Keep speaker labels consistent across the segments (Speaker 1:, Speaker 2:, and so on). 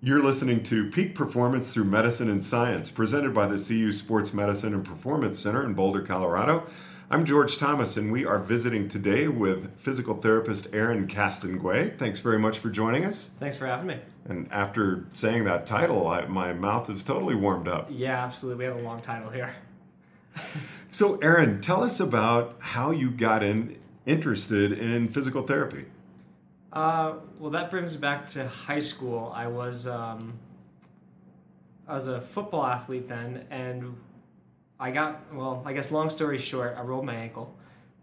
Speaker 1: You're listening to Peak Performance Through Medicine and Science, presented by the CU Sports Medicine and Performance Center in Boulder, Colorado. I'm George Thomas, and we are visiting today with physical therapist Aaron Castonguay. Thanks very much for joining us.
Speaker 2: Thanks for having me.
Speaker 1: And after saying that title, I, my mouth is totally warmed up.
Speaker 2: Yeah, absolutely. We have a long title here.
Speaker 1: so, Aaron, tell us about how you got in interested in physical therapy.
Speaker 2: Uh, well, that brings me back to high school. I was um, I was a football athlete then, and I got well. I guess long story short, I rolled my ankle,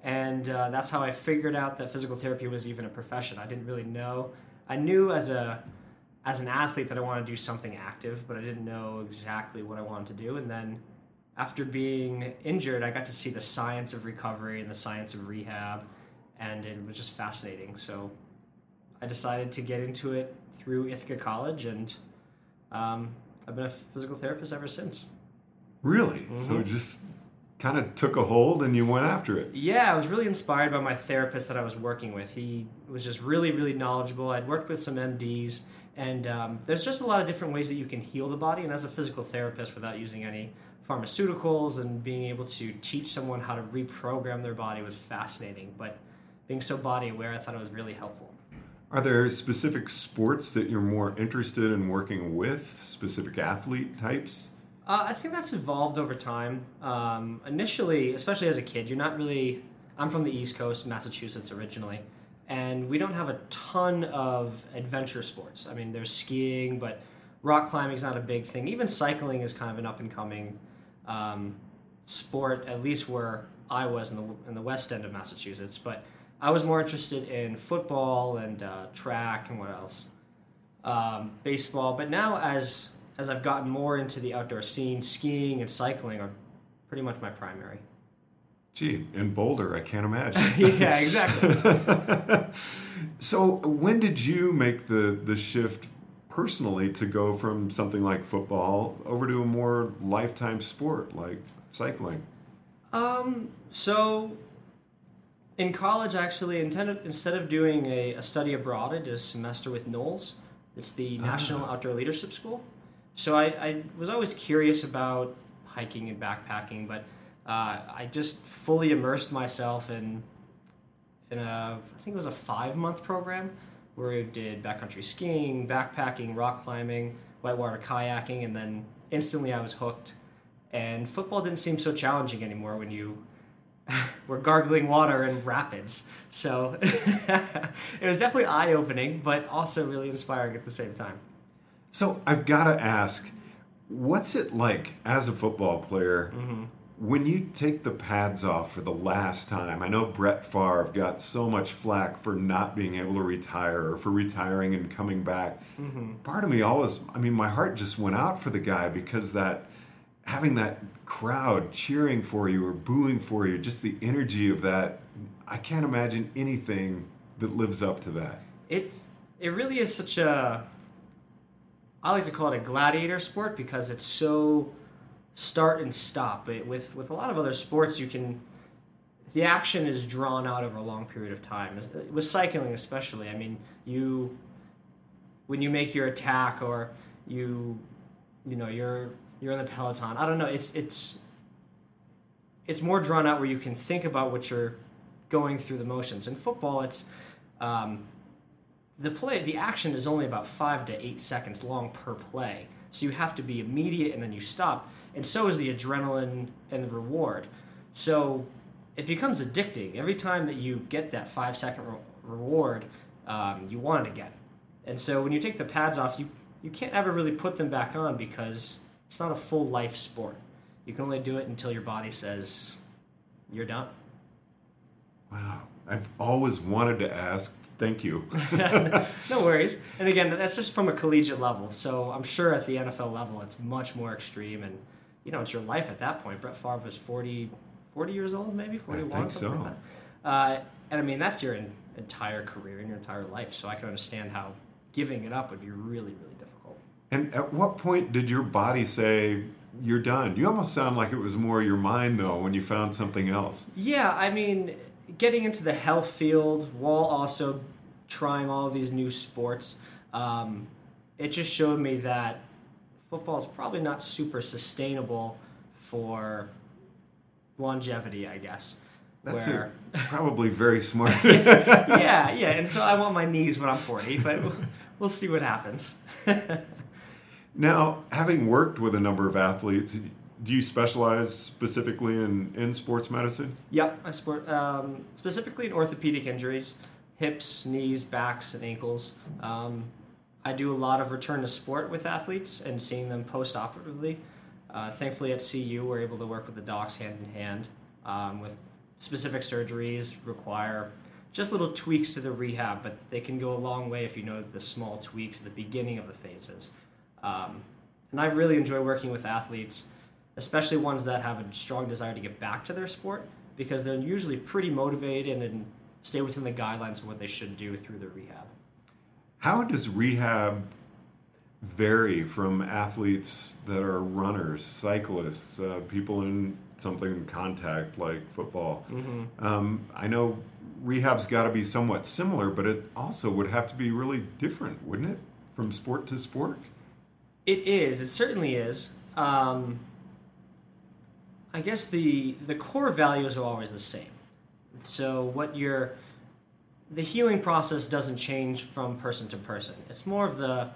Speaker 2: and uh, that's how I figured out that physical therapy was even a profession. I didn't really know. I knew as a as an athlete that I wanted to do something active, but I didn't know exactly what I wanted to do. And then after being injured, I got to see the science of recovery and the science of rehab, and it was just fascinating. So I decided to get into it through Ithaca College, and um, I've been a physical therapist ever since.
Speaker 1: Really? Mm-hmm. So it just kind of took a hold and you went after it.
Speaker 2: Yeah, I was really inspired by my therapist that I was working with. He was just really, really knowledgeable. I'd worked with some MDs, and um, there's just a lot of different ways that you can heal the body. And as a physical therapist, without using any pharmaceuticals and being able to teach someone how to reprogram their body was fascinating. But being so body aware, I thought it was really helpful.
Speaker 1: Are there specific sports that you're more interested in working with, specific athlete types?
Speaker 2: Uh, I think that's evolved over time. Um, initially, especially as a kid, you're not really. I'm from the East Coast, Massachusetts originally, and we don't have a ton of adventure sports. I mean, there's skiing, but rock climbing is not a big thing. Even cycling is kind of an up and coming um, sport, at least where I was in the in the west end of Massachusetts. But I was more interested in football and uh, track and what else, um, baseball. But now, as as I've gotten more into the outdoor scene, skiing and cycling are pretty much my primary.
Speaker 1: Gee, in Boulder, I can't imagine.
Speaker 2: yeah, exactly.
Speaker 1: so, when did you make the the shift personally to go from something like football over to a more lifetime sport like cycling?
Speaker 2: Um, so in college, actually, intended, instead of doing a, a, study abroad, I did a semester with NOLS. It's the ah. National Outdoor Leadership School. So I, I, was always curious about hiking and backpacking, but uh, I just fully immersed myself in in a I think it was a five month program where we did backcountry skiing, backpacking, rock climbing, whitewater kayaking, and then instantly I was hooked. And football didn't seem so challenging anymore when you were gargling water in rapids. So it was definitely eye opening, but also really inspiring at the same time.
Speaker 1: So I've got to ask, what's it like as a football player mm-hmm. when you take the pads off for the last time? I know Brett Favre got so much flack for not being able to retire or for retiring and coming back. Mm-hmm. Part of me always, I mean, my heart just went out for the guy because that having that crowd cheering for you or booing for you, just the energy of that, I can't imagine anything that lives up to that.
Speaker 2: It's it really is such a I like to call it a gladiator sport because it's so start and stop. It, with with a lot of other sports, you can the action is drawn out over a long period of time. With cycling, especially, I mean, you when you make your attack or you you know you're you're in the peloton. I don't know. It's it's it's more drawn out where you can think about what you're going through the motions. In football, it's um, the play. The action is only about five to eight seconds long per play, so you have to be immediate and then you stop. And so is the adrenaline and the reward. So it becomes addicting. Every time that you get that five second re- reward, um, you want it again. And so when you take the pads off, you you can't ever really put them back on because it's not a full life sport. You can only do it until your body says you're done.
Speaker 1: Wow. I've always wanted to ask. Thank you.
Speaker 2: no worries. And again, that's just from a collegiate level. So I'm sure at the NFL level, it's much more extreme. And, you know, it's your life at that point. Brett Favre was 40, 40 years old, maybe 41,
Speaker 1: I think
Speaker 2: something
Speaker 1: so.
Speaker 2: like that. Uh, and I mean, that's your entire career and your entire life. So I can understand how giving it up would be really, really difficult.
Speaker 1: And at what point did your body say, you're done? You almost sound like it was more your mind, though, when you found something else.
Speaker 2: Yeah, I mean, getting into the health field while also trying all of these new sports, um, it just showed me that football is probably not super sustainable for longevity, I guess.
Speaker 1: That's
Speaker 2: where,
Speaker 1: probably very smart.
Speaker 2: yeah, yeah, and so I want my knees when I'm 40, but we'll, we'll see what happens.
Speaker 1: now, having worked with a number of athletes, do you specialize specifically in, in sports medicine?
Speaker 2: Yep, I sport um, specifically in orthopedic injuries, hips, knees, backs, and ankles. Um, I do a lot of return to sport with athletes and seeing them post operatively. Uh, thankfully, at CU, we're able to work with the docs hand in hand um, with specific surgeries require just little tweaks to the rehab, but they can go a long way if you know the small tweaks at the beginning of the phases. Um, and I really enjoy working with athletes, especially ones that have a strong desire to get back to their sport, because they're usually pretty motivated and stay within the guidelines of what they should do through the rehab.
Speaker 1: How does rehab vary from athletes that are runners, cyclists, uh, people in something contact like football? Mm-hmm. Um, I know rehab's got to be somewhat similar, but it also would have to be really different, wouldn't it, from sport to sport?
Speaker 2: It is. It certainly is. Um, I guess the the core values are always the same. So what you're the healing process doesn't change from person to person. It's more of the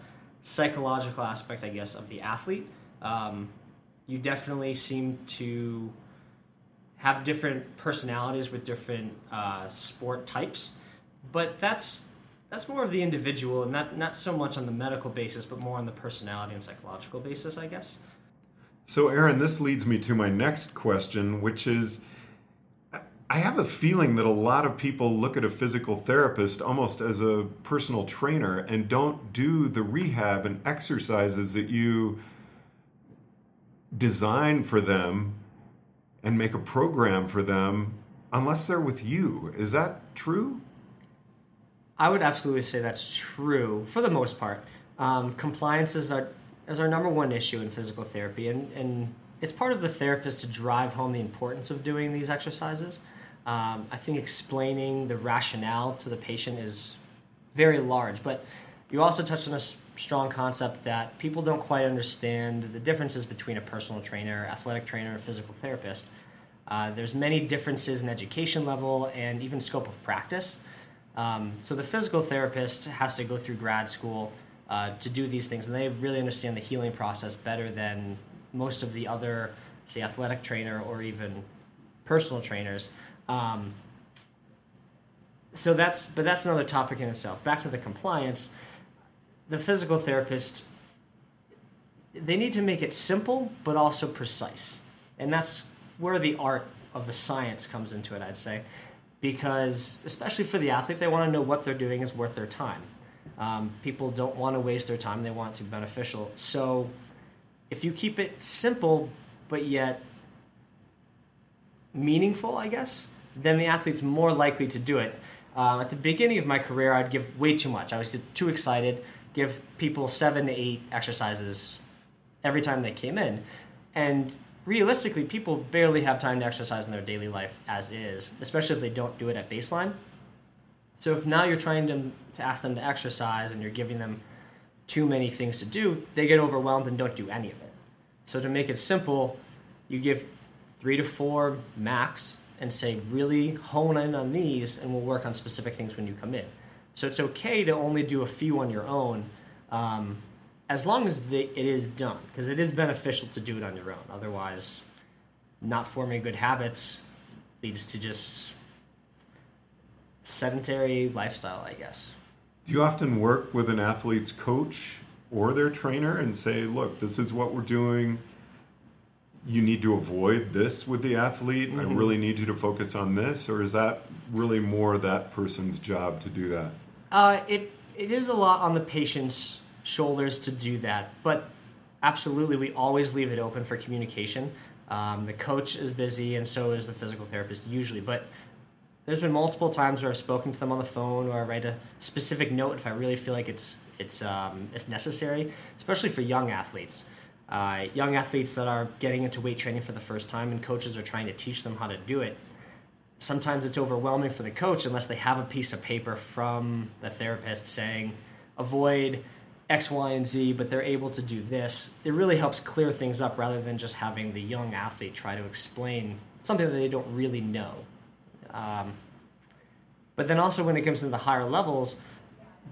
Speaker 2: psychological aspect, I guess, of the athlete. Um, you definitely seem to have different personalities with different uh, sport types, but that's that's more of the individual and not not so much on the medical basis, but more on the personality and psychological basis, I guess.
Speaker 1: So, Aaron, this leads me to my next question, which is I have a feeling that a lot of people look at a physical therapist almost as a personal trainer and don't do the rehab and exercises that you design for them and make a program for them unless they're with you. Is that true?
Speaker 2: I would absolutely say that's true for the most part. Um, compliance is our is our number one issue in physical therapy, and, and it's part of the therapist to drive home the importance of doing these exercises. Um, I think explaining the rationale to the patient is very large, but you also touched on a strong concept that people don't quite understand the differences between a personal trainer, athletic trainer, and physical therapist. Uh, there's many differences in education level and even scope of practice. Um, so the physical therapist has to go through grad school uh, to do these things, and they really understand the healing process better than most of the other, say, athletic trainer or even personal trainers. Um, so that's but that's another topic in itself. Back to the compliance, the physical therapist they need to make it simple but also precise, and that's where the art of the science comes into it. I'd say because especially for the athlete, they want to know what they're doing is worth their time. Um, people don't want to waste their time; they want to be beneficial. So if you keep it simple but yet meaningful, I guess then the athlete's more likely to do it. Uh, at the beginning of my career, I'd give way too much. I was just too excited, give people seven to eight exercises every time they came in. And realistically, people barely have time to exercise in their daily life as is, especially if they don't do it at baseline. So if now you're trying to, to ask them to exercise and you're giving them too many things to do, they get overwhelmed and don't do any of it. So to make it simple, you give three to four max and say, really hone in on these, and we'll work on specific things when you come in. So it's okay to only do a few on your own, um, as long as the, it is done, because it is beneficial to do it on your own. Otherwise, not forming good habits leads to just sedentary lifestyle, I guess.
Speaker 1: Do you often work with an athlete's coach or their trainer and say, look, this is what we're doing? you need to avoid this with the athlete mm-hmm. i really need you to focus on this or is that really more that person's job to do that
Speaker 2: uh, it it is a lot on the patient's shoulders to do that. But absolutely we always leave it open for communication. Um, the coach is busy and so is the physical therapist usually. But there's been multiple times where I've spoken to them on the phone or I write a specific note if I really feel like it's it's um, it's necessary, especially for young athletes. Uh, young athletes that are getting into weight training for the first time and coaches are trying to teach them how to do it. Sometimes it's overwhelming for the coach unless they have a piece of paper from the therapist saying, avoid X, Y, and Z, but they're able to do this. It really helps clear things up rather than just having the young athlete try to explain something that they don't really know. Um, but then also when it comes to the higher levels,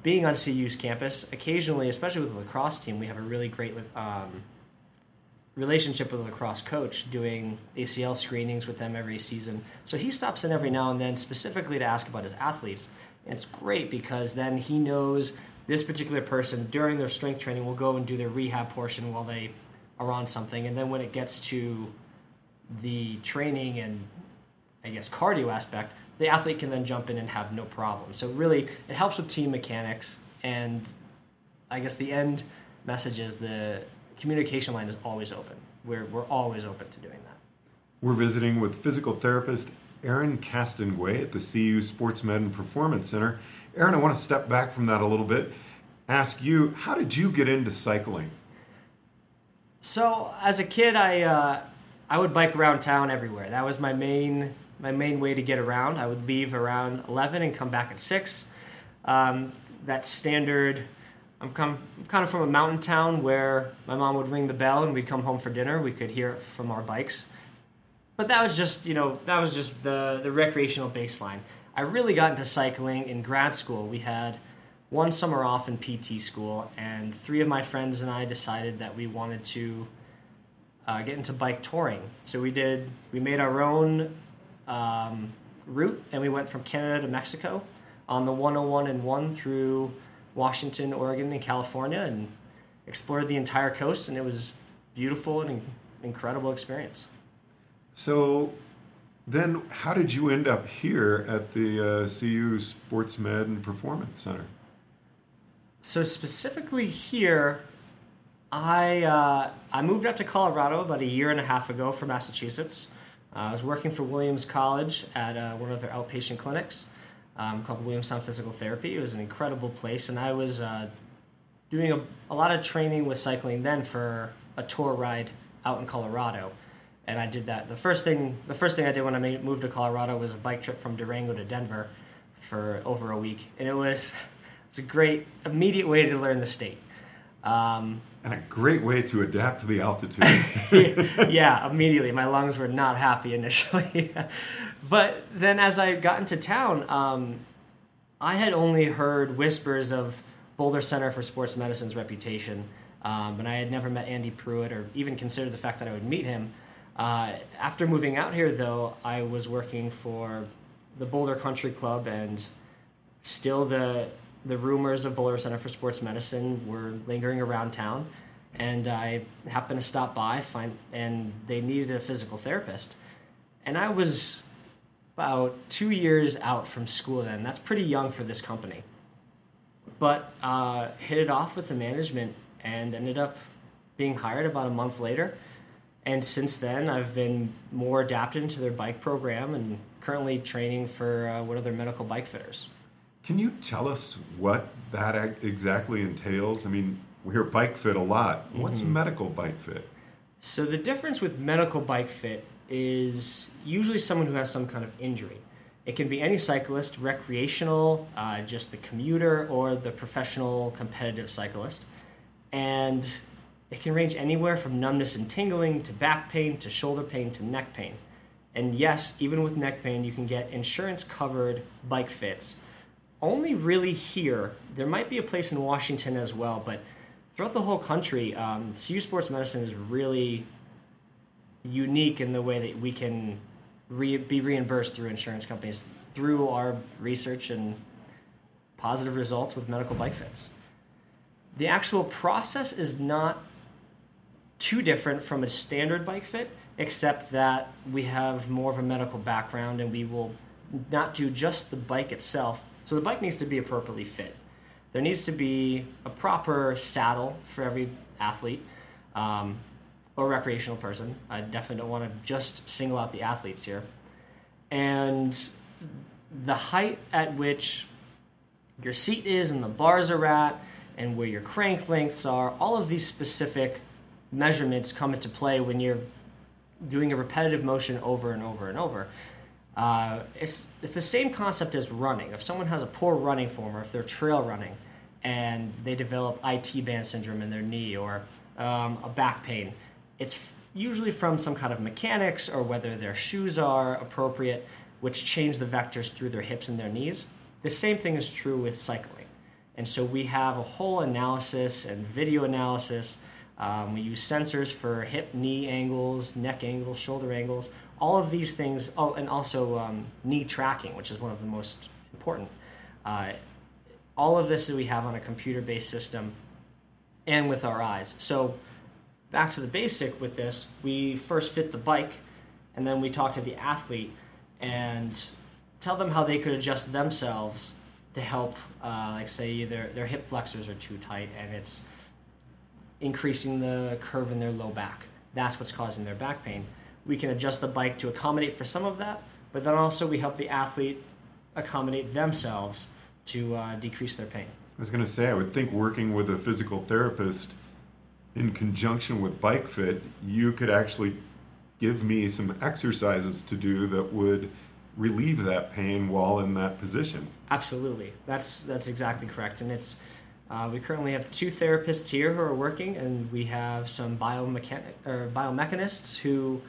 Speaker 2: being on CU's campus, occasionally, especially with the lacrosse team, we have a really great um, relationship with a lacrosse coach doing ACL screenings with them every season. So he stops in every now and then specifically to ask about his athletes. And it's great because then he knows this particular person during their strength training will go and do their rehab portion while they are on something. And then when it gets to the training and I guess cardio aspect, the athlete can then jump in and have no problem. So really, it helps with team mechanics. And I guess the end message is the communication line is always open. We're, we're always open to doing that.
Speaker 1: We're visiting with physical therapist Aaron Castonguay at the CU Sports Med and Performance Center. Aaron, I want to step back from that a little bit. Ask you, how did you get into cycling?
Speaker 2: So, as a kid, I uh, I would bike around town everywhere. That was my main my main way to get around. I would leave around eleven and come back at six. Um, that standard. I'm come, kind of from a mountain town where my mom would ring the bell and we'd come home for dinner. We could hear it from our bikes. But that was just, you know, that was just the, the recreational baseline. I really got into cycling in grad school. We had one summer off in PT school, and three of my friends and I decided that we wanted to uh, get into bike touring. So we did, we made our own um, route, and we went from Canada to Mexico on the 101 and 1 through Washington, Oregon, and California, and explored the entire coast, and it was beautiful and incredible experience.
Speaker 1: So then how did you end up here at the uh, CU Sports Med and Performance Center?
Speaker 2: So specifically here, I uh, I moved out to Colorado about a year and a half ago from Massachusetts. Uh, I was working for Williams College at uh, one of their outpatient clinics um, called Williamstown Physical Therapy. It was an incredible place, and I was uh, doing a, a lot of training with cycling then for a tour ride out in Colorado and I did that. The first thing, the first thing I did when I made, moved to Colorado was a bike trip from Durango to Denver for over a week, and it was it's a great immediate way to learn the state. Um,
Speaker 1: and a great way to adapt to the altitude.
Speaker 2: yeah, immediately. My lungs were not happy initially. but then as I got into town, um, I had only heard whispers of Boulder Center for Sports Medicine's reputation. Um, and I had never met Andy Pruitt or even considered the fact that I would meet him. Uh, after moving out here, though, I was working for the Boulder Country Club, and still the the rumors of Boulder Center for Sports Medicine were lingering around town. And I happened to stop by, find, and they needed a physical therapist. And I was about two years out from school then. That's pretty young for this company. But uh, hit it off with the management and ended up being hired about a month later and since then I've been more adapted into their bike program and currently training for uh, one of their medical bike fitters.
Speaker 1: Can you tell us what that exactly entails? I mean, we hear bike fit a lot. What's mm-hmm. medical bike fit?
Speaker 2: So the difference with medical bike fit is usually someone who has some kind of injury. It can be any cyclist, recreational, uh, just the commuter, or the professional competitive cyclist. And it can range anywhere from numbness and tingling to back pain to shoulder pain to neck pain. And yes, even with neck pain, you can get insurance covered bike fits. Only really here, there might be a place in Washington as well, but throughout the whole country, um, CU Sports Medicine is really unique in the way that we can re- be reimbursed through insurance companies through our research and positive results with medical bike fits. The actual process is not too different from a standard bike fit, except that we have more of a medical background and we will not do just the bike itself. So the bike needs to be appropriately fit. There needs to be a proper saddle for every athlete um, or recreational person. I definitely don't want to just single out the athletes here. And the height at which your seat is and the bars are at, and where your crank lengths are, all of these specific measurements come into play when you're doing a repetitive motion over and over and over. Uh, it's, it's the same concept as running. If someone has a poor running form or if they're trail running, and they develop IT band syndrome in their knee or um, a back pain. It's f- usually from some kind of mechanics or whether their shoes are appropriate, which change the vectors through their hips and their knees. The same thing is true with cycling. And so we have a whole analysis and video analysis. Um, we use sensors for hip, knee angles, neck angles, shoulder angles, all of these things. Oh, and also um, knee tracking, which is one of the most important. Uh, all of this that we have on a computer based system and with our eyes. So, back to the basic with this, we first fit the bike and then we talk to the athlete and tell them how they could adjust themselves to help, uh, like, say, their, their hip flexors are too tight and it's increasing the curve in their low back. That's what's causing their back pain. We can adjust the bike to accommodate for some of that, but then also we help the athlete accommodate themselves to uh, decrease their pain.
Speaker 1: I was going to say, I would think working with a physical therapist in conjunction with Bike Fit, you could actually give me some exercises to do that would relieve that pain while in that position.
Speaker 2: Absolutely, that's that's exactly correct, and it's. Uh, we currently have two therapists here who are working, and we have some biomechanic or biomechanists who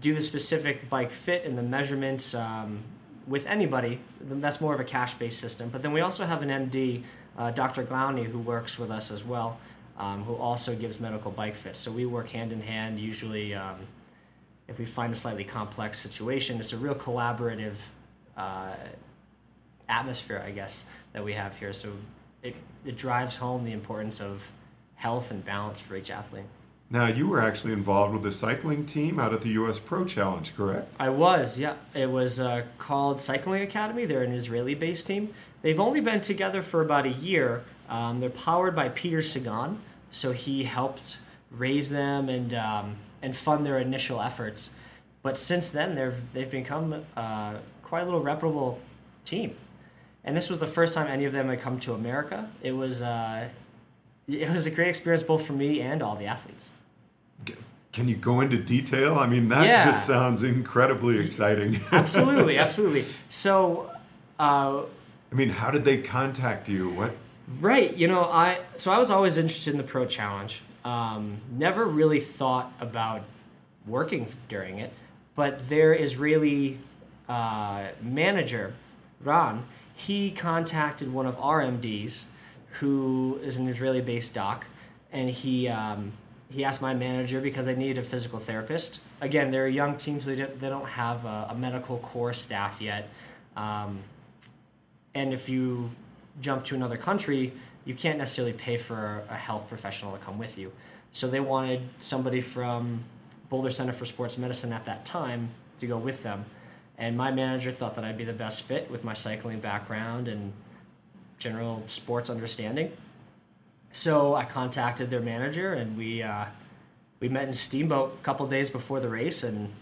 Speaker 2: do the specific bike fit and the measurements um, with anybody. That's more of a cash-based system. But then we also have an MD, uh, Dr. Glowney, who works with us as well, um, who also gives medical bike fits. So we work hand in hand. Usually, um, if we find a slightly complex situation, it's a real collaborative uh, atmosphere, I guess, that we have here. So it, it drives home the importance of health and balance for each athlete.
Speaker 1: Now, you were actually involved with the cycling team out at the U.S. Pro Challenge, correct?
Speaker 2: I was, yeah. It was uh, called Cycling Academy. They're an Israeli based team. They've only been together for about a year. Um, they're powered by Peter Sagan, so he helped raise them and, um, and fund their initial efforts. But since then, they've, they've become uh, quite a little reputable team. And this was the first time any of them had come to America. It was, uh, it was a great experience both for me and all the athletes.
Speaker 1: Can you go into detail? I mean, that
Speaker 2: Yeah.
Speaker 1: just sounds incredibly exciting.
Speaker 2: absolutely, absolutely. So, uh,
Speaker 1: I mean, how did they contact you? What?
Speaker 2: right, you know, I so I was always interested in the Pro Challenge. Um, never really thought about working during it, but their Israeli uh, manager, Ron, he contacted one of our MDs, who is an Israeli-based doc, and he um, he asked my manager because they needed a physical therapist. Again, they're a young team, so they don't, they don't have a, a medical core staff yet. Um, and if you jump to another country, you can't necessarily pay for a health professional to come with you. So they wanted somebody from Boulder Center for Sports Medicine at that time to go with them. And my manager thought that I'd be the best fit with my cycling background and general sports understanding. So I contacted their manager and we uh, we met in Steamboat a couple days before the race and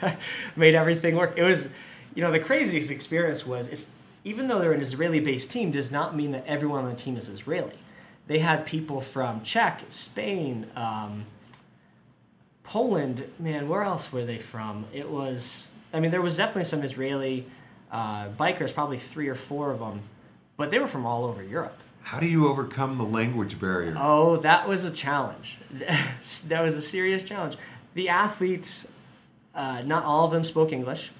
Speaker 2: made everything work. It was, you know, the craziest experience was it's even though they're an Israeli-based team, does not mean that everyone on the team is Israeli. They had people from Czech, Spain, um, Poland. Man, where else were they from? It was. I mean, there was definitely some Israeli uh, bikers, probably three or four of them, but they were from all over Europe.
Speaker 1: How do you overcome the language barrier?
Speaker 2: Oh, that was a challenge. that was a serious challenge. The athletes, uh, not all of them spoke English.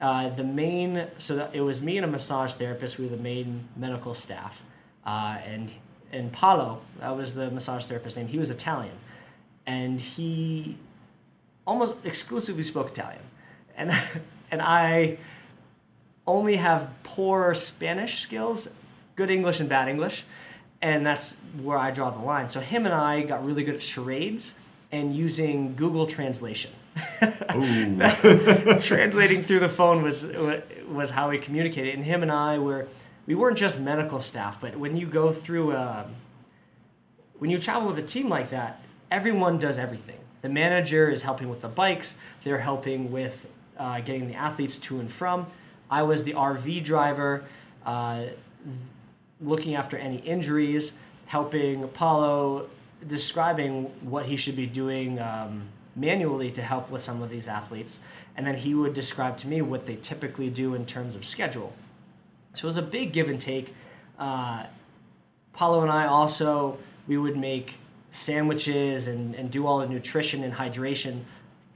Speaker 2: Uh, the main, so that it was me and a massage therapist. We were the main medical staff, uh, and and Paolo, that was the massage therapist name. He was Italian, and he almost exclusively spoke Italian, and and I only have poor Spanish skills, good English and bad English, and that's where I draw the line. So him and I got really good at charades and using Google Translation. Translating through the phone was was how we communicated, and him and I were we weren't just medical staff, but when you go through a, when you travel with a team like that, everyone does everything. The manager is helping with the bikes. They're helping with uh, getting the athletes to and from. I was the RV driver, uh, looking after any injuries, helping Paolo, describing what he should be doing um, manually to help with some of these athletes. And then he would describe to me what they typically do in terms of schedule. So it was a big give and take. Uh, Paolo and I also we would make sandwiches and, and do all the nutrition and hydration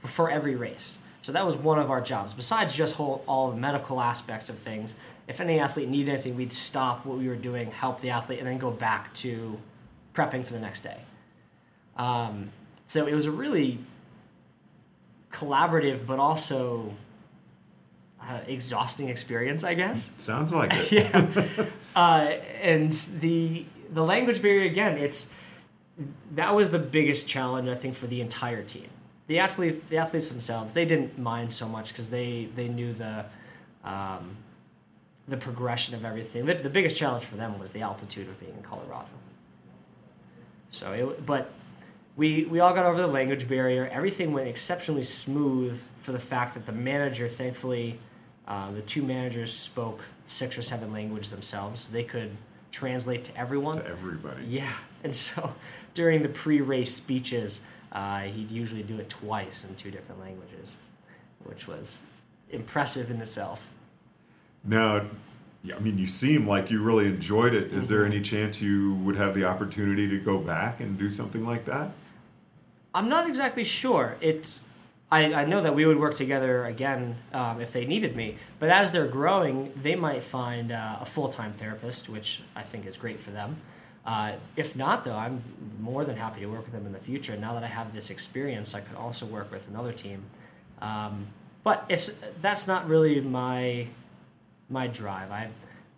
Speaker 2: for every race. So that was one of our jobs. Besides just whole, all the medical aspects of things, if any athlete needed anything, we'd stop what we were doing, help the athlete, and then go back to prepping for the next day. Um, so it was a really collaborative, but also uh, exhausting experience, I guess.
Speaker 1: Sounds like it.
Speaker 2: yeah. Uh, and the the language barrier again, it's that was the biggest challenge I think for the entire team. The athlete, the athletes themselves, they didn't mind so much because they they knew the um, the progression of everything. The, the biggest challenge for them was the altitude of being in Colorado. So, it, but we we all got over the language barrier. Everything went exceptionally smooth for the fact that the manager, thankfully, uh, the two managers spoke six or seven languages themselves. So they could translate to everyone.
Speaker 1: To everybody.
Speaker 2: Yeah, and so during the pre-race speeches, uh, he'd usually do it twice in two different languages, which was impressive in itself.
Speaker 1: Now, I mean, you seem like you really enjoyed it. Is there any chance you would have the opportunity to go back and do something like that?
Speaker 2: I'm not exactly sure. It's I, I know that we would work together again um, if they needed me. But as they're growing, they might find uh, a full time therapist, which I think is great for them. Uh, if not, though, I'm more than happy to work with them in the future. Now that I have this experience, I could also work with another team. Um, but it's that's not really my my drive. I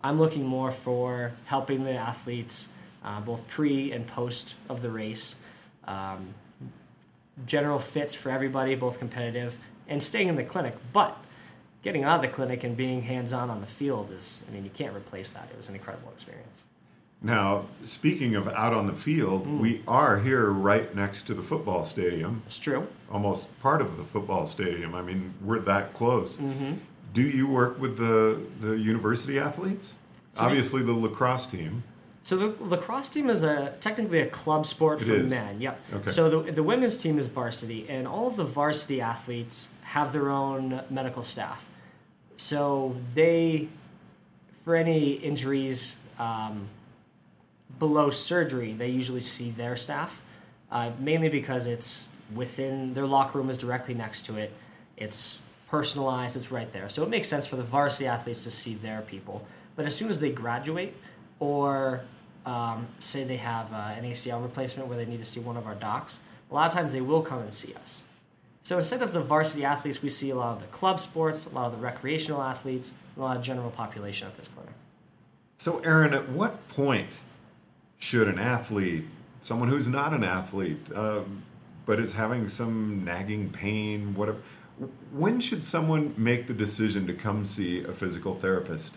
Speaker 2: I'm looking more for helping the athletes, uh, both pre and post of the race. Um, general fits for everybody, both competitive and staying in the clinic. But getting out of the clinic and being hands on on the field is, I mean, you can't replace that. It was an incredible experience.
Speaker 1: Now, speaking of out on the field, mm. we are here right next to the football stadium.
Speaker 2: It's true.
Speaker 1: Almost part of the football stadium. I mean, we're that close.
Speaker 2: Mm-hmm.
Speaker 1: Do you work with the, the university athletes? So Obviously, the lacrosse team.
Speaker 2: So the lacrosse team is a technically a club sport
Speaker 1: it
Speaker 2: for
Speaker 1: is.
Speaker 2: men. Yep.
Speaker 1: Okay.
Speaker 2: So the, the women's team is varsity, and all of the varsity athletes have their own medical staff. So they, for any injuries um, below surgery, they usually see their staff, uh, mainly because it's within their locker room is directly next to it. It's personalized. It's right there. So it makes sense for the varsity athletes to see their people. But as soon as they graduate, or um, say they have uh, an ACL replacement where they need to see one of our docs, a lot of times they will come and see us. So instead of the varsity athletes, we see a lot of the club sports, a lot of the recreational athletes, a lot of general population at this clinic.
Speaker 1: So, Aaron, at what point should an athlete, someone who's not an athlete, um, but is having some nagging pain, whatever, when should someone make the decision to come see a physical therapist?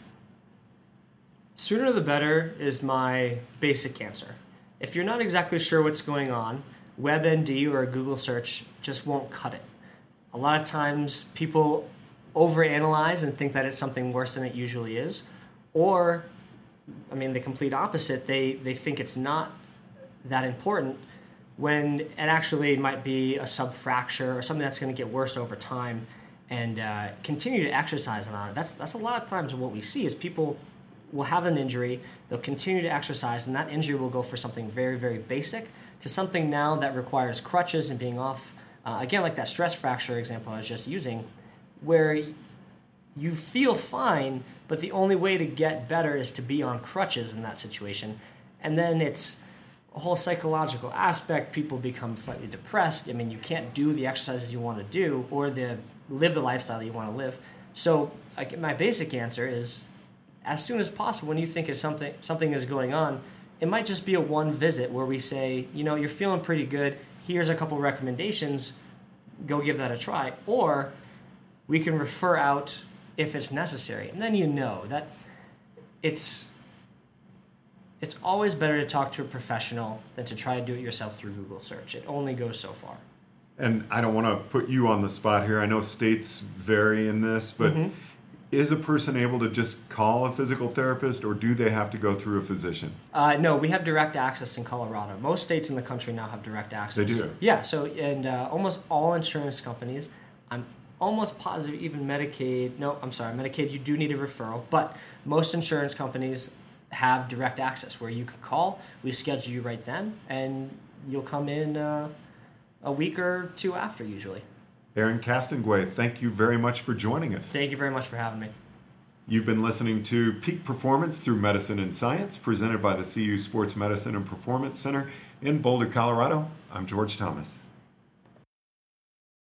Speaker 2: Sooner the better is my basic answer. If you're not exactly sure what's going on, WebMD or a Google search just won't cut it. A lot of times people overanalyze and think that it's something worse than it usually is, or I mean the complete opposite. They they think it's not that important when it actually might be a subfracture or something that's going to get worse over time and uh, continue to exercise on it. That's that's a lot of times what we see is people will have an injury, they'll continue to exercise, and that injury will go for something very, very basic to something now that requires crutches and being off. Uh, again, like that stress fracture example I was just using, where you feel fine, but the only way to get better is to be on crutches in that situation. And then it's a whole psychological aspect. People become slightly depressed. I mean, you can't do the exercises you want to do or the live the lifestyle that you want to live. So, my basic answer is as soon as possible when you think is something something is going on it might just be a one visit where we say you know you're feeling pretty good here's a couple recommendations go give that a try or we can refer out if it's necessary and then you know that it's it's always better to talk to a professional than to try to do it yourself through google search it only goes so far
Speaker 1: and i don't want to put you on the spot here i know states vary in this but mm-hmm is a person able to just call a physical therapist or do they have to go through a physician?
Speaker 2: Uh, no, we have direct access in Colorado. Most states in the country now have direct access.
Speaker 1: They do?
Speaker 2: Yeah, so, and uh, almost all insurance companies, I'm almost positive even Medicaid, no, I'm sorry, Medicaid, you do need a referral, but most insurance companies have direct access where you can call. We schedule you right then, and you'll come in uh, a week or two after usually.
Speaker 1: Aaron Castonguay, thank you very much for joining us.
Speaker 2: Thank you very much for having me.
Speaker 1: You've been listening to Peak Performance Through Medicine and Science, presented by the CU Sports Medicine and Performance Center in Boulder, Colorado. I'm George Thomas.